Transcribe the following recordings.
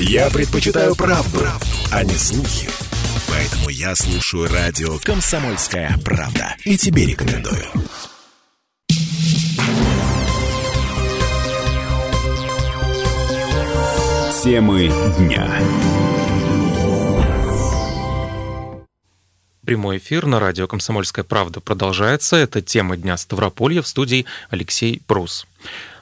Я предпочитаю правду, а не слухи. Поэтому я слушаю радио «Комсомольская правда». И тебе рекомендую. Темы дня. Прямой эфир на радио «Комсомольская правда» продолжается. Это тема Дня Ставрополья в студии Алексей Прус.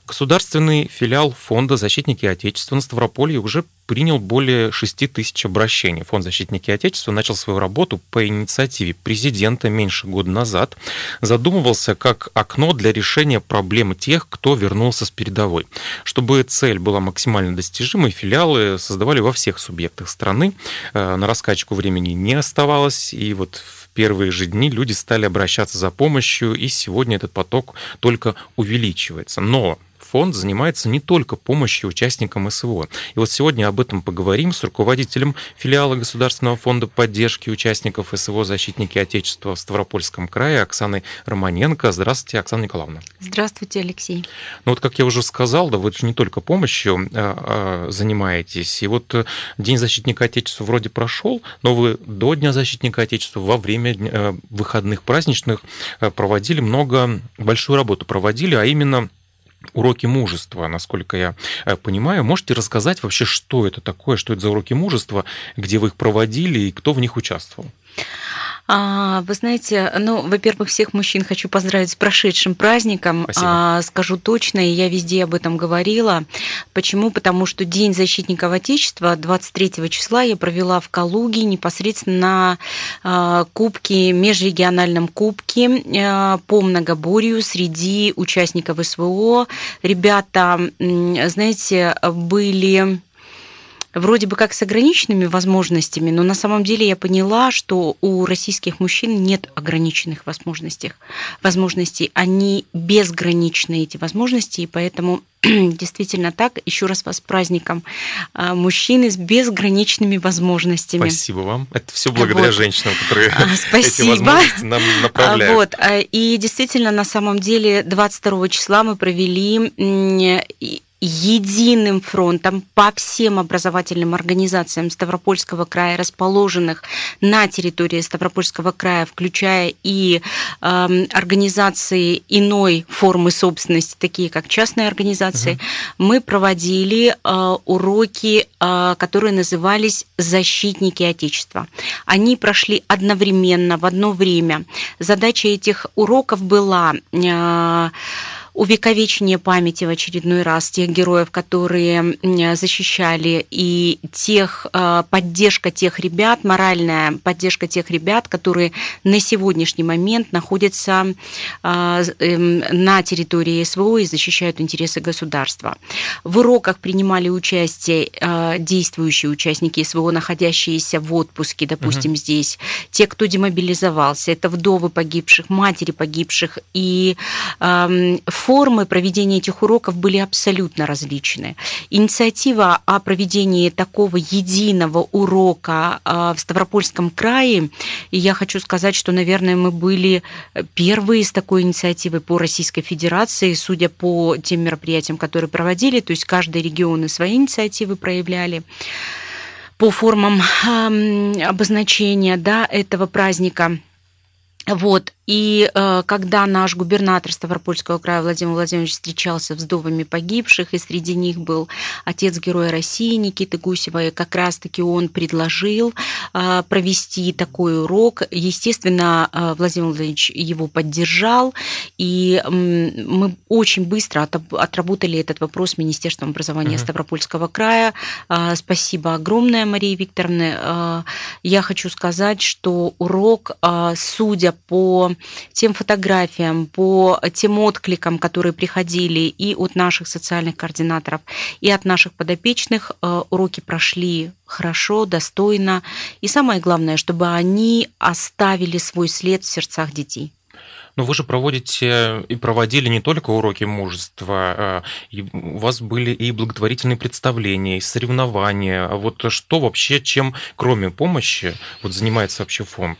Государственный филиал Фонда «Защитники Отечества» на Ставрополье уже принял более 6 тысяч обращений. Фонд «Защитники Отечества» начал свою работу по инициативе президента меньше года назад. Задумывался как окно для решения проблемы тех, кто вернулся с передовой. Чтобы цель была максимально достижимой, филиалы создавали во всех субъектах страны. Э, на раскачку времени не оставалось, и вот в первые же дни люди стали обращаться за помощью, и сегодня этот поток только увеличивается. Но фонд занимается не только помощью участникам СВО. И вот сегодня об этом поговорим с руководителем филиала Государственного фонда поддержки участников СВО «Защитники Отечества» в Ставропольском крае Оксаной Романенко. Здравствуйте, Оксана Николаевна. Здравствуйте, Алексей. Ну вот, как я уже сказал, да, вы же не только помощью а, а, занимаетесь. И вот День защитника Отечества вроде прошел, но вы до Дня защитника Отечества во время э, выходных праздничных э, проводили много, большую работу проводили, а именно уроки мужества, насколько я э, понимаю. Можете рассказать вообще, что это такое, что это за уроки мужества, где вы их проводили и кто в них участвовал? А, вы знаете, ну, во-первых, всех мужчин хочу поздравить с прошедшим праздником. Спасибо. А, скажу точно, и я везде об этом говорила. Почему? Потому что День защитников Отечества 23 числа я провела в Калуге непосредственно на а, кубке, межрегиональном кубке а, по многоборью среди участников СВО. Ребята, знаете, были вроде бы как с ограниченными возможностями, но на самом деле я поняла, что у российских мужчин нет ограниченных возможностей. возможностей. Они безграничны, эти возможности, и поэтому действительно так. Еще раз вас с праздником. А, мужчины с безграничными возможностями. Спасибо вам. Это все благодаря вот. женщинам, которые Спасибо. эти возможности нам направляют. Вот. А, и действительно, на самом деле, 22 числа мы провели единым фронтом по всем образовательным организациям Ставропольского края, расположенных на территории Ставропольского края, включая и э, организации иной формы собственности, такие как частные организации, угу. мы проводили э, уроки, э, которые назывались «Защитники Отечества». Они прошли одновременно, в одно время. Задача этих уроков была... Э, увековечение памяти в очередной раз тех героев, которые защищали, и тех, э, поддержка тех ребят, моральная поддержка тех ребят, которые на сегодняшний момент находятся э, эм, на территории СВО и защищают интересы государства. В уроках принимали участие э, действующие участники СВО, находящиеся в отпуске, допустим, угу. здесь, те, кто демобилизовался, это вдовы погибших, матери погибших, и эм, формы проведения этих уроков были абсолютно различны. Инициатива о проведении такого единого урока а, в Ставропольском крае, и я хочу сказать, что, наверное, мы были первые с такой инициативой по Российской Федерации, судя по тем мероприятиям, которые проводили, то есть каждый регион и свои инициативы проявляли по формам обозначения да, этого праздника. Вот. И э, когда наш губернатор Ставропольского края Владимир Владимирович встречался с вдовами погибших, и среди них был отец Героя России Никиты Гусева, и как раз-таки он предложил э, провести такой урок. Естественно, э, Владимир Владимирович его поддержал, и э, мы очень быстро от, отработали этот вопрос с Министерством образования uh-huh. Ставропольского края. Э, спасибо огромное, Марии Викторовне. Э, я хочу сказать, что урок, э, судя по тем фотографиям, по тем откликам, которые приходили и от наших социальных координаторов, и от наших подопечных, э, уроки прошли хорошо, достойно. И самое главное, чтобы они оставили свой след в сердцах детей. Но вы же проводите и проводили не только уроки мужества, а, и у вас были и благотворительные представления, и соревнования. А вот что вообще, чем, кроме помощи, вот занимается вообще фонд?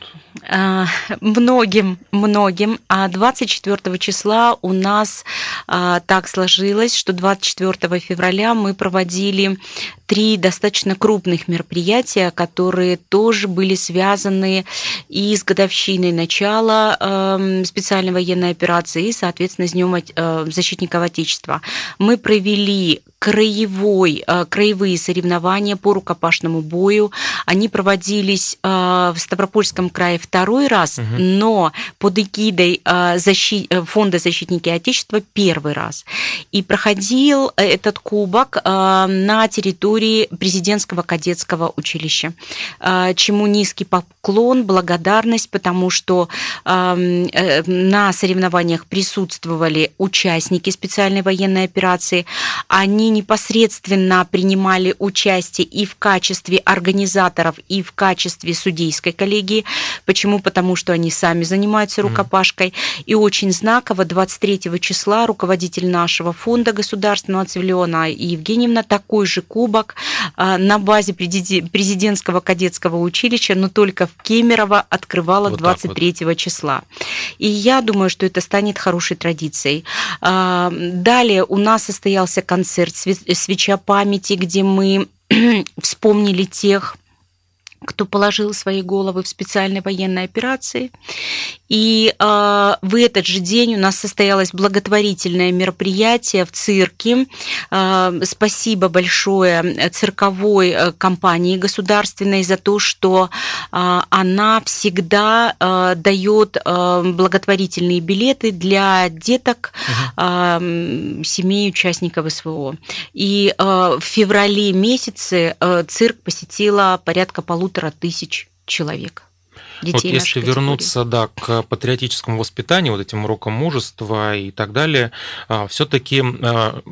А, многим, многим. А 24 числа у нас так сложилось, что 24 февраля мы проводили три достаточно крупных мероприятия, которые тоже были связаны и с годовщиной начала эм, специальной военной операции, и, соответственно, с Днем э, защитников Отечества. Мы провели краевой, э, краевые соревнования по рукопашному бою. Они проводились э, в Ставропольском крае второй раз, угу. но под эгидой защит... Фонда «Защитники Отечества» первый раз. И проходил этот кубок на территории президентского кадетского училища, чему низкий поклон, благодарность, потому что на соревнованиях присутствовали участники специальной военной операции. Они непосредственно принимали участие и в качестве организаторов, и в качестве судейской коллегии. Почему? Потому что они сами занимаются рукопашкой. И очень знаково 23 числа руководитель нашего фонда государственного Цивилиона Евгеньевна такой же кубок а, на базе президентского кадетского училища, но только в Кемерово открывала вот 23 вот. числа. И я думаю, что это станет хорошей традицией. А, далее у нас состоялся концерт свеча памяти, где мы вспомнили тех, кто положил свои головы в специальной военной операции. И э, в этот же день у нас состоялось благотворительное мероприятие в цирке. Э, спасибо большое цирковой э, компании государственной за то, что э, она всегда э, дает э, благотворительные билеты для деток э, семей участников СВО. И э, в феврале месяце э, цирк посетила порядка полутора тысяч человек детей. Вот если вернуться да, к патриотическому воспитанию, вот этим урокам мужества и так далее, а, все-таки а,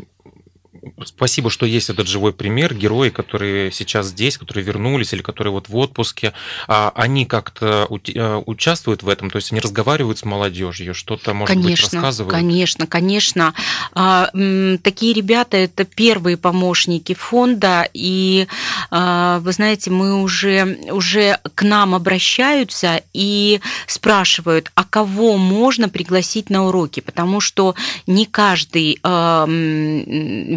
спасибо, что есть этот живой пример, герои, которые сейчас здесь, которые вернулись или которые вот в отпуске, а они как-то э, участвуют в этом, то есть они разговаривают с молодежью, что-то, может конечно, быть, рассказывают? Конечно, конечно. Такие ребята – это первые помощники фонда, и, а, вы знаете, мы уже, уже к нам обращаются и спрашивают, а кого можно пригласить на уроки, потому что не каждый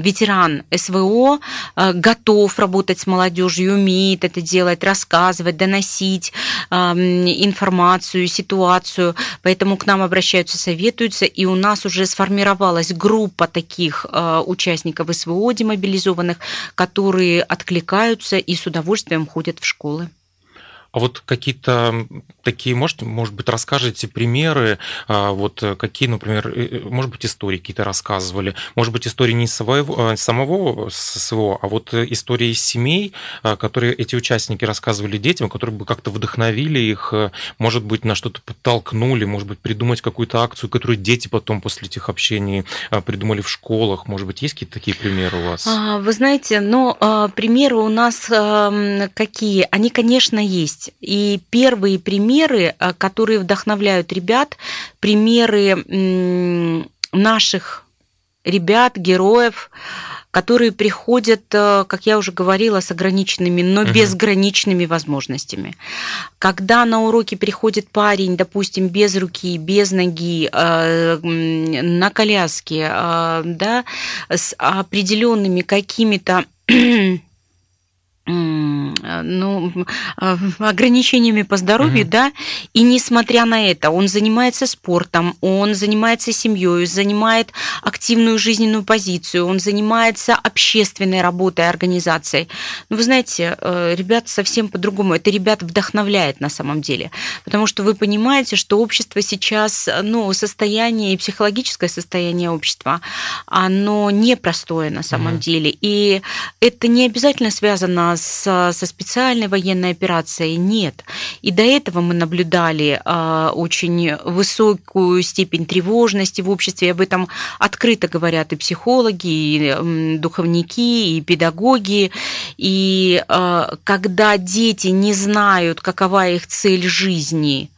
ведь ветеран СВО э, готов работать с молодежью, умеет это делать, рассказывать, доносить эм, информацию, ситуацию. Поэтому к нам обращаются, советуются, и у нас уже сформировалась группа таких э, участников СВО демобилизованных, которые откликаются и с удовольствием ходят в школы. А вот какие-то такие, может, может быть, расскажете примеры, а, вот какие, например, может быть, истории какие-то рассказывали, может быть, истории не своего, а, самого СВО, а вот истории семей, а, которые эти участники рассказывали детям, которые бы как-то вдохновили их, может быть, на что-то подтолкнули, может быть, придумать какую-то акцию, которую дети потом после этих общений придумали в школах. Может быть, есть какие-то такие примеры у вас? Вы знаете, ну, примеры у нас какие? Они, конечно, есть есть. И первые примеры, э, которые вдохновляют ребят, примеры наших ребят, героев, которые приходят, э, как я уже говорила, с ограниченными, но uh безграничными возможностями. Когда на уроке приходит парень, допустим, без руки, без ноги, э, на коляске, да, с определенными какими-то ну, а, ограничениями по здоровью, угу. да, и несмотря на это, он занимается спортом, он занимается семьей, занимает активную жизненную позицию, он занимается общественной работой, организацией. Ну, вы знаете, э, ребят совсем по-другому. Это ребят вдохновляет на самом деле, потому что вы понимаете, что общество сейчас, ну, состояние и психологическое состояние общества, оно непростое на самом угу. деле, и это не обязательно связано с, со специальной военной операцией нет. И до этого мы наблюдали а, очень высокую степень тревожности в обществе. Об этом открыто говорят и психологи, и духовники, и педагоги. И а, когда дети не знают, какова их цель жизни,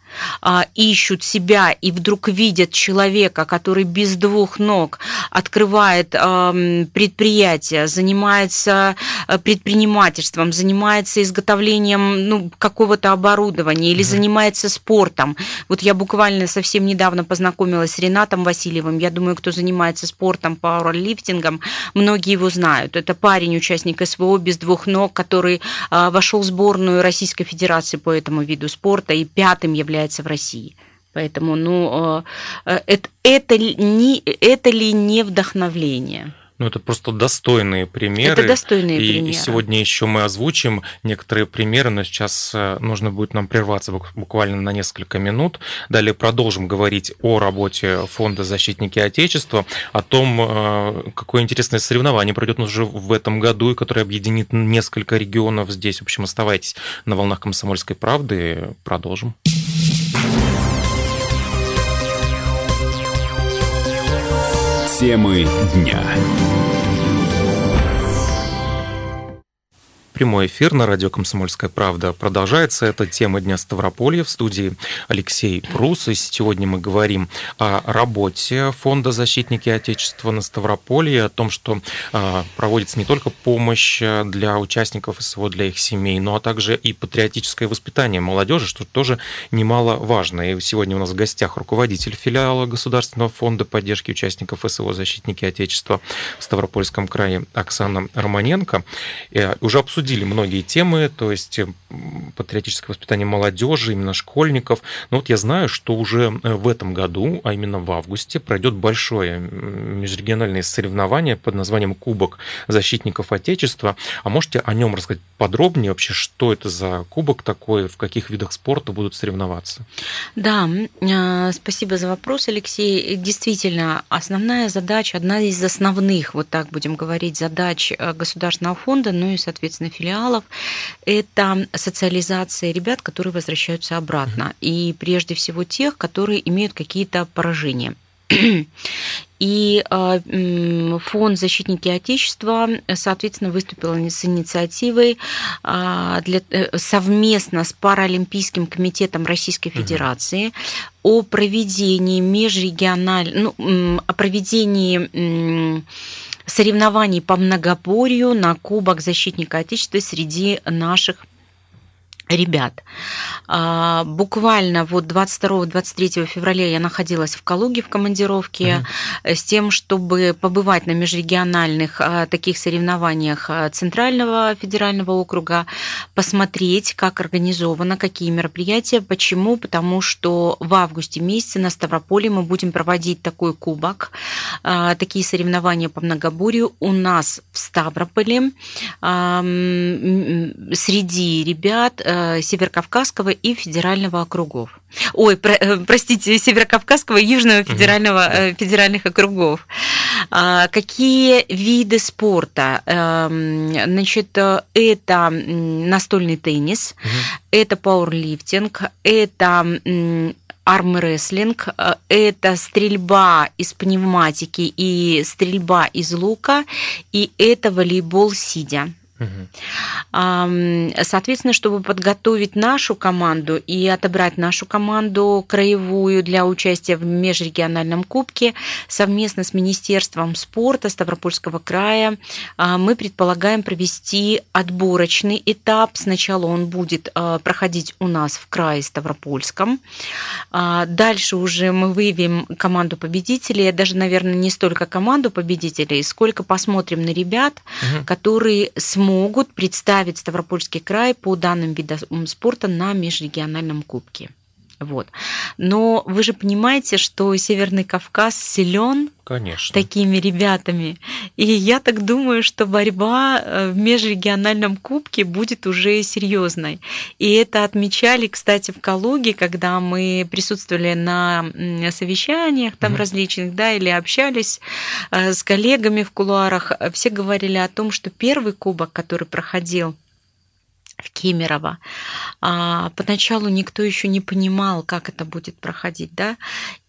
а, ищут себя и вдруг видят человека, который без двух ног открывает предприятие, занимается э, предпринимательством, занимается изготовлением ну, какого-то оборудования или угу. занимается спортом. Вот я буквально совсем недавно познакомилась с Ренатом Васильевым. Я думаю, кто занимается спортом, пауэрлифтингом, многие его знают. Это парень, участник СВО без двух ног, который а, вошел в сборную Российской Федерации по этому виду спорта и пятым является в России. Поэтому, ну, это, э, это, не, это ли не вдохновление? Ну, это просто достойные примеры. Это достойные и, примеры. И сегодня еще мы озвучим некоторые примеры, но сейчас э, нужно будет нам прерваться буквально на несколько минут. Далее продолжим говорить о работе Фонда «Защитники Отечества», о том, э, какое интересное соревнование пройдет уже в этом году, и которое объединит несколько регионов здесь. В общем, оставайтесь на волнах «Комсомольской правды». Продолжим. Темы дня. Прямой эфир на радио «Комсомольская правда» продолжается. Это тема Дня Ставрополья в студии Алексей Прус. И сегодня мы говорим о работе Фонда «Защитники Отечества» на Ставрополье, о том, что а, проводится не только помощь для участников СВО, для их семей, но а также и патриотическое воспитание молодежи, что тоже немаловажно. И сегодня у нас в гостях руководитель филиала Государственного фонда поддержки участников СВО «Защитники Отечества» в Ставропольском крае Оксана Романенко. И э, уже обсудили обсудили многие темы, то есть патриотическое воспитание молодежи, именно школьников. Но вот я знаю, что уже э, в этом году, а именно в августе, пройдет большое межрегиональное соревнование под названием Кубок защитников Отечества. А можете о нем рассказать подробнее вообще, что это за кубок такой, в каких видах спорта будут соревноваться? Да, э, спасибо за вопрос, Алексей. Действительно, основная задача, одна из основных, вот так будем говорить, задач э, Государственного фонда, ну и, соответственно, филиалов, это социализация ребят, которые возвращаются обратно. И прежде всего тех, которые имеют какие-то поражения. И а, фонд «Защитники Отечества», соответственно, выступил с инициативой а, для, э, совместно с Паралимпийским комитетом Российской Федерации угу. о проведении межрегиональных, ну, о проведении соревнований по многоборью на Кубок защитника Отечества среди наших ребят. А, буквально вот 22-23 февраля я находилась в Калуге в командировке угу. с тем, чтобы побывать на межрегиональных а, таких соревнованиях Центрального федерального округа, посмотреть, как организовано, какие мероприятия. Почему? Потому что в августе месяце на Ставрополе мы будем проводить такой кубок, такие соревнования по многоборью у нас в Ставрополе среди ребят Э, Северокавказского и федерального округов. Ой, про, э, простите, Северокавказского и Южного федерального, mm-hmm. федеральных округов. А, какие виды спорта? Эм, значит, это настольный теннис, mm-hmm. это пауэрлифтинг, это армрестлинг, это стрельба из пневматики и стрельба из лука, и это волейбол сидя. Соответственно, чтобы подготовить нашу команду и отобрать нашу команду краевую для участия в межрегиональном кубке, совместно с Министерством спорта Ставропольского края а, мы предполагаем провести отборочный этап. Сначала он будет а, проходить у нас в крае Ставропольском. А, дальше уже мы выявим команду победителей, даже, наверное, не столько команду победителей, сколько посмотрим на ребят, угу. которые смогут могут представить Ставропольский край по данным видам спорта на межрегиональном кубке. Вот. Но вы же понимаете, что Северный Кавказ силен Конечно. такими ребятами. И я так думаю, что борьба э, в межрегиональном кубке будет уже серьезной. И это отмечали, кстати, в Калуге, когда мы присутствовали на совещаниях там mm различных, да, или общались э, с коллегами в кулуарах. Все говорили о том, что первый кубок, который проходил в Кемерово. А, поначалу никто еще не понимал, как это будет проходить, да,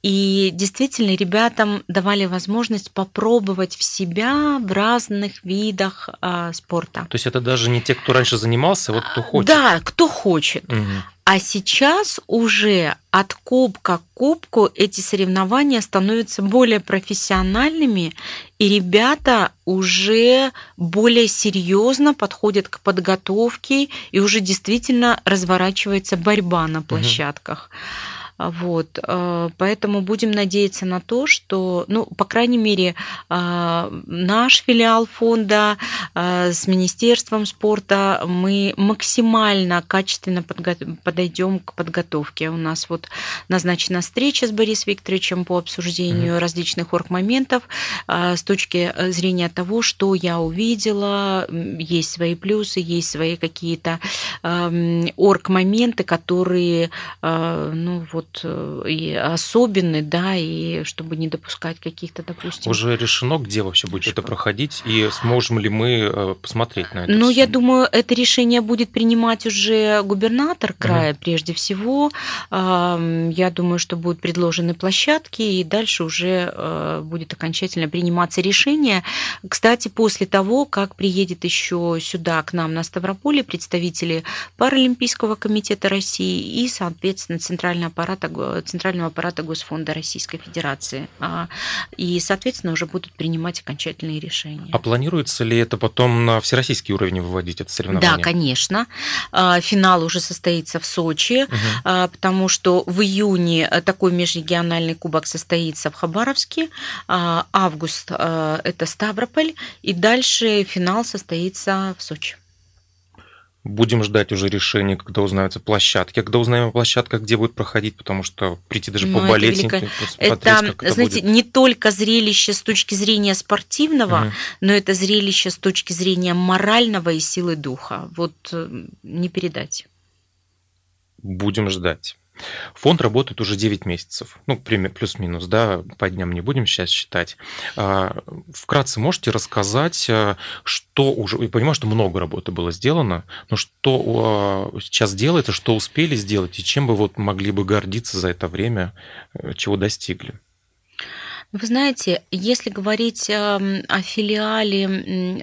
и действительно ребятам давали возможность попробовать в себя в разных видах а, спорта. То есть это даже не те, кто раньше занимался, а вот кто хочет. Да, кто хочет. Угу. А сейчас уже от кубка к кубку эти соревнования становятся более профессиональными, и ребята уже более серьезно подходят к подготовке, и уже действительно разворачивается борьба на площадках. Угу. Вот, э, поэтому будем надеяться на то, что, ну, по крайней мере, э, наш филиал фонда э, с Министерством спорта мы максимально качественно подойдем к подготовке. У нас вот назначена встреча с Борисом Викторовичем по обсуждению mm-hmm. различных оргмоментов с точки зрения того, что я увидела, есть свои плюсы, есть свои какие-то эм, оргмоменты, которые, ну, вот вот э, и особенный, да, и чтобы не допускать каких-то, допустим... Уже решено, где вообще будет это проходить, и сможем ли мы э, посмотреть на это? Ну, я думаю, это решение будет принимать уже губернатор края, угу. прежде всего. Я думаю, что будут предложены площадки, и дальше уже э, будет окончательно приниматься решение. Кстати, после того, как приедет еще сюда, к нам на Ставрополе, представители Паралимпийского комитета России и, соответственно, Центральный аппарат аппарата, Центрального аппарата Госфонда Российской Федерации. А, и, соответственно, уже будут принимать окончательные решения. А планируется ли это потом на всероссийский уровень выводить это соревнование? Да, конечно. А, финал уже состоится в Сочи, угу. потому что в июне такой межрегиональный кубок состоится в Хабаровске, август – это Ставрополь, и дальше финал состоится в Сочи. Будем ждать уже решения, когда узнаются площадки. Когда узнаем о площадках, где будет проходить, потому что прийти даже ну, поболеть, это, велико... это, это знаете, будет. не только зрелище с точки зрения спортивного, угу. но это зрелище с точки зрения морального и силы духа. Вот э, не передать. Будем ждать. Фонд работает уже 9 месяцев, ну, плюс-минус, да, по дням не будем сейчас считать. А, вкратце можете рассказать, а, что уже, я понимаю, что много работы было сделано, но что сейчас делается, что успели сделать, и чем бы вот могли бы гордиться за это время, э, чего достигли? Вы знаете, если говорить эм, о филиале,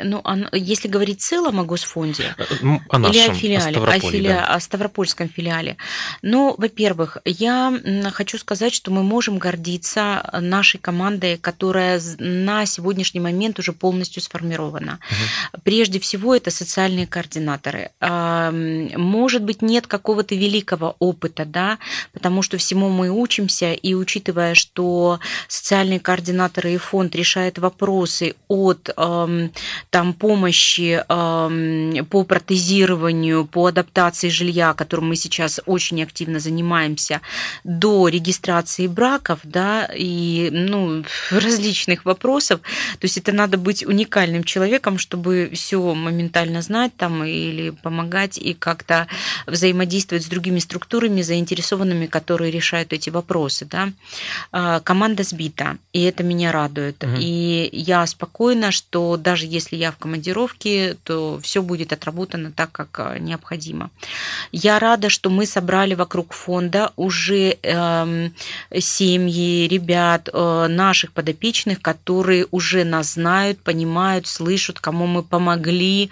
ну, если говорить в целом о Госфонде, э, о нашем, или о филиале, о, о, фили... да. о Ставропольском филиале, ну, во-первых, я хочу сказать, что мы можем гордиться нашей командой, которая на сегодняшний момент уже полностью сформирована. Угу. Прежде всего, это социальные координаторы. Может быть, нет какого-то великого опыта, да, потому что всему мы учимся, и учитывая, что социальные региональные координаторы и фонд решают вопросы от эм, там, помощи эм, по протезированию, по адаптации жилья, которым мы сейчас очень активно занимаемся, до регистрации браков, да, и ну, различных вопросов. То есть это надо быть уникальным человеком, чтобы все моментально знать там или помогать и как-то взаимодействовать с другими структурами, заинтересованными, которые решают эти вопросы. Да. А, команда сбита и это меня радует. Угу. И я спокойна, что даже если я в командировке, то все будет отработано так, как э, необходимо. Я рада, что мы собрали вокруг фонда уже э, семьи, ребят, э, наших подопечных, которые уже нас знают, понимают, слышат, кому мы помогли.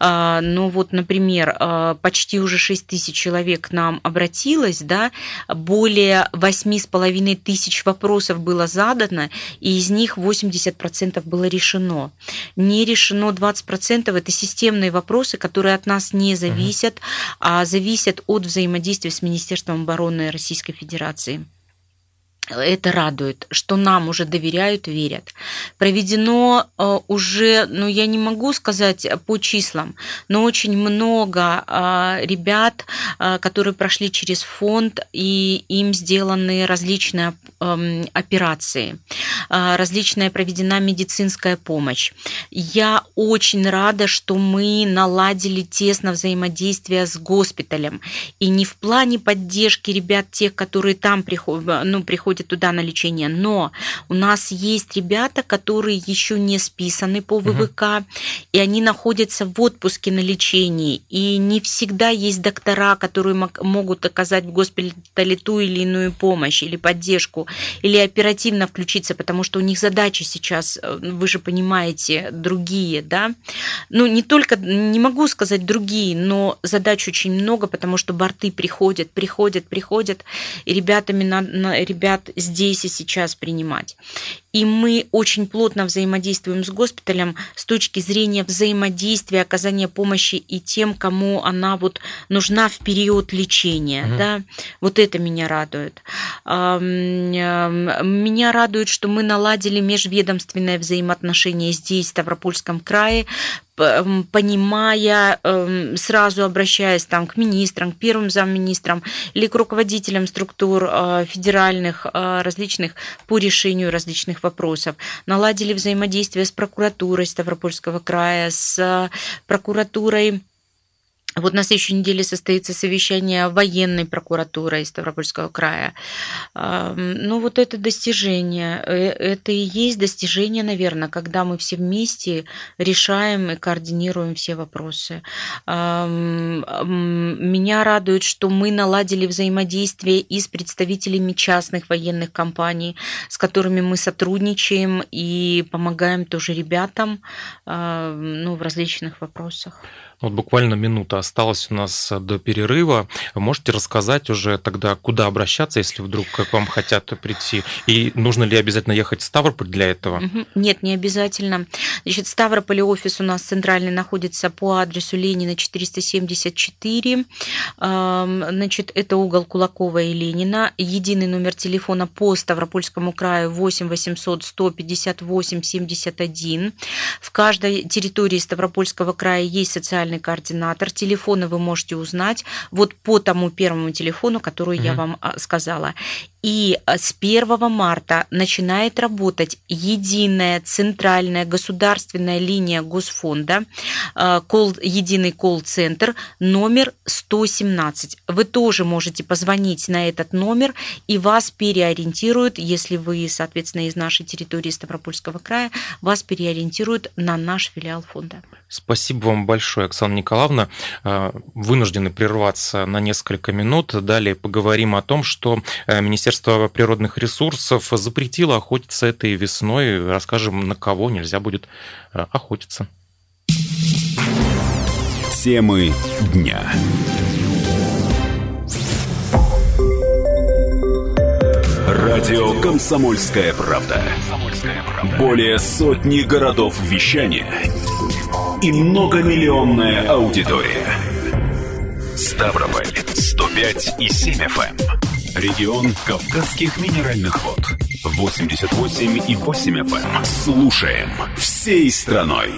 Э, ну вот, например, э, почти уже 6 тысяч человек к нам обратилось, да, более 8,5 тысяч вопросов было задано, и из них 80% было решено. Не решено 20% это системные вопросы, которые от нас не зависят, а зависят от взаимодействия с Министерством обороны Российской Федерации это радует, что нам уже доверяют, верят. Проведено э, уже, ну я не могу сказать по числам, но очень много э, ребят, э, которые прошли через фонд, и им сделаны различные эм, операции, различная проведена медицинская помощь. Я очень рада, что мы наладили тесно взаимодействие с госпиталем. И не в плане поддержки ребят, тех, которые там приходят, ну, приходят приходят туда на лечение. Но у нас есть ребята, которые еще не списаны по ВВК, угу. и они находятся в отпуске на лечении. И не всегда есть доктора, которые могут оказать в госпитале ту или иную помощь или поддержку, или оперативно включиться, потому что у них задачи сейчас, э, вы же понимаете, другие, да. Ну, не только, не могу сказать другие, но задач очень много, потому что борты приходят, приходят, приходят, и ребятами надо, здесь и сейчас принимать. И мы очень плотно взаимодействуем с госпиталем с точки зрения взаимодействия, оказания помощи и тем, кому она вот нужна в период лечения. Угу. Да? Вот это меня радует. Меня радует, что мы наладили межведомственное взаимоотношение здесь, в Ставропольском крае, понимая, эм, сразу обращаясь там к министрам, к первым замминистрам или к руководителям структур э, федеральных э, различных по решению различных вопросов. Наладили взаимодействие с прокуратурой Ставропольского края, с прокуратурой вот на следующей неделе состоится совещание военной прокуратуры Ставропольского края. Ну вот это достижение, э, это и есть достижение, наверное, когда мы все вместе решаем и координируем все вопросы. Меня радует, что мы наладили взаимодействие и с представителями частных военных компаний, с которыми мы сотрудничаем и помогаем тоже ребятам ну, в различных вопросах. Вот буквально минута осталась у нас до перерыва. можете рассказать уже тогда, куда обращаться, если вдруг к вам хотят прийти? И нужно ли обязательно ехать в Ставрополь для этого? Нет, не обязательно. Значит, в Ставрополе офис у нас центральный находится по адресу Ленина 474. Значит, это угол Кулакова и Ленина. Единый номер телефона по Ставропольскому краю 8 800 158 71. В каждой территории Ставропольского края есть социальные социальный координатор. Телефоны вы можете узнать вот по тому первому телефону, который mm-hmm. я вам а, сказала. И э, с 1 марта начинает работать единая центральная государственная линия Госфонда, э, единый колл-центр номер 117. Вы тоже можете позвонить на этот номер, и вас переориентируют, если вы, соответственно, из нашей территории Ставропольского края, вас переориентируют на наш филиал фонда. Спасибо вам большое, Оксана Николаевна. Э, вынуждены прерваться на несколько минут. Далее поговорим о том, что Министерство Министерство природных ресурсов запретило охотиться этой весной. Расскажем, на кого нельзя будет э, охотиться. Темы дня. Радио «Комсомольская правда». Более сотни городов вещания и многомиллионная аудитория. Ставрополь 105 и 7 FM. Регион Кавказских минеральных вод. 88,8 FM. Эм. Слушаем всей страной.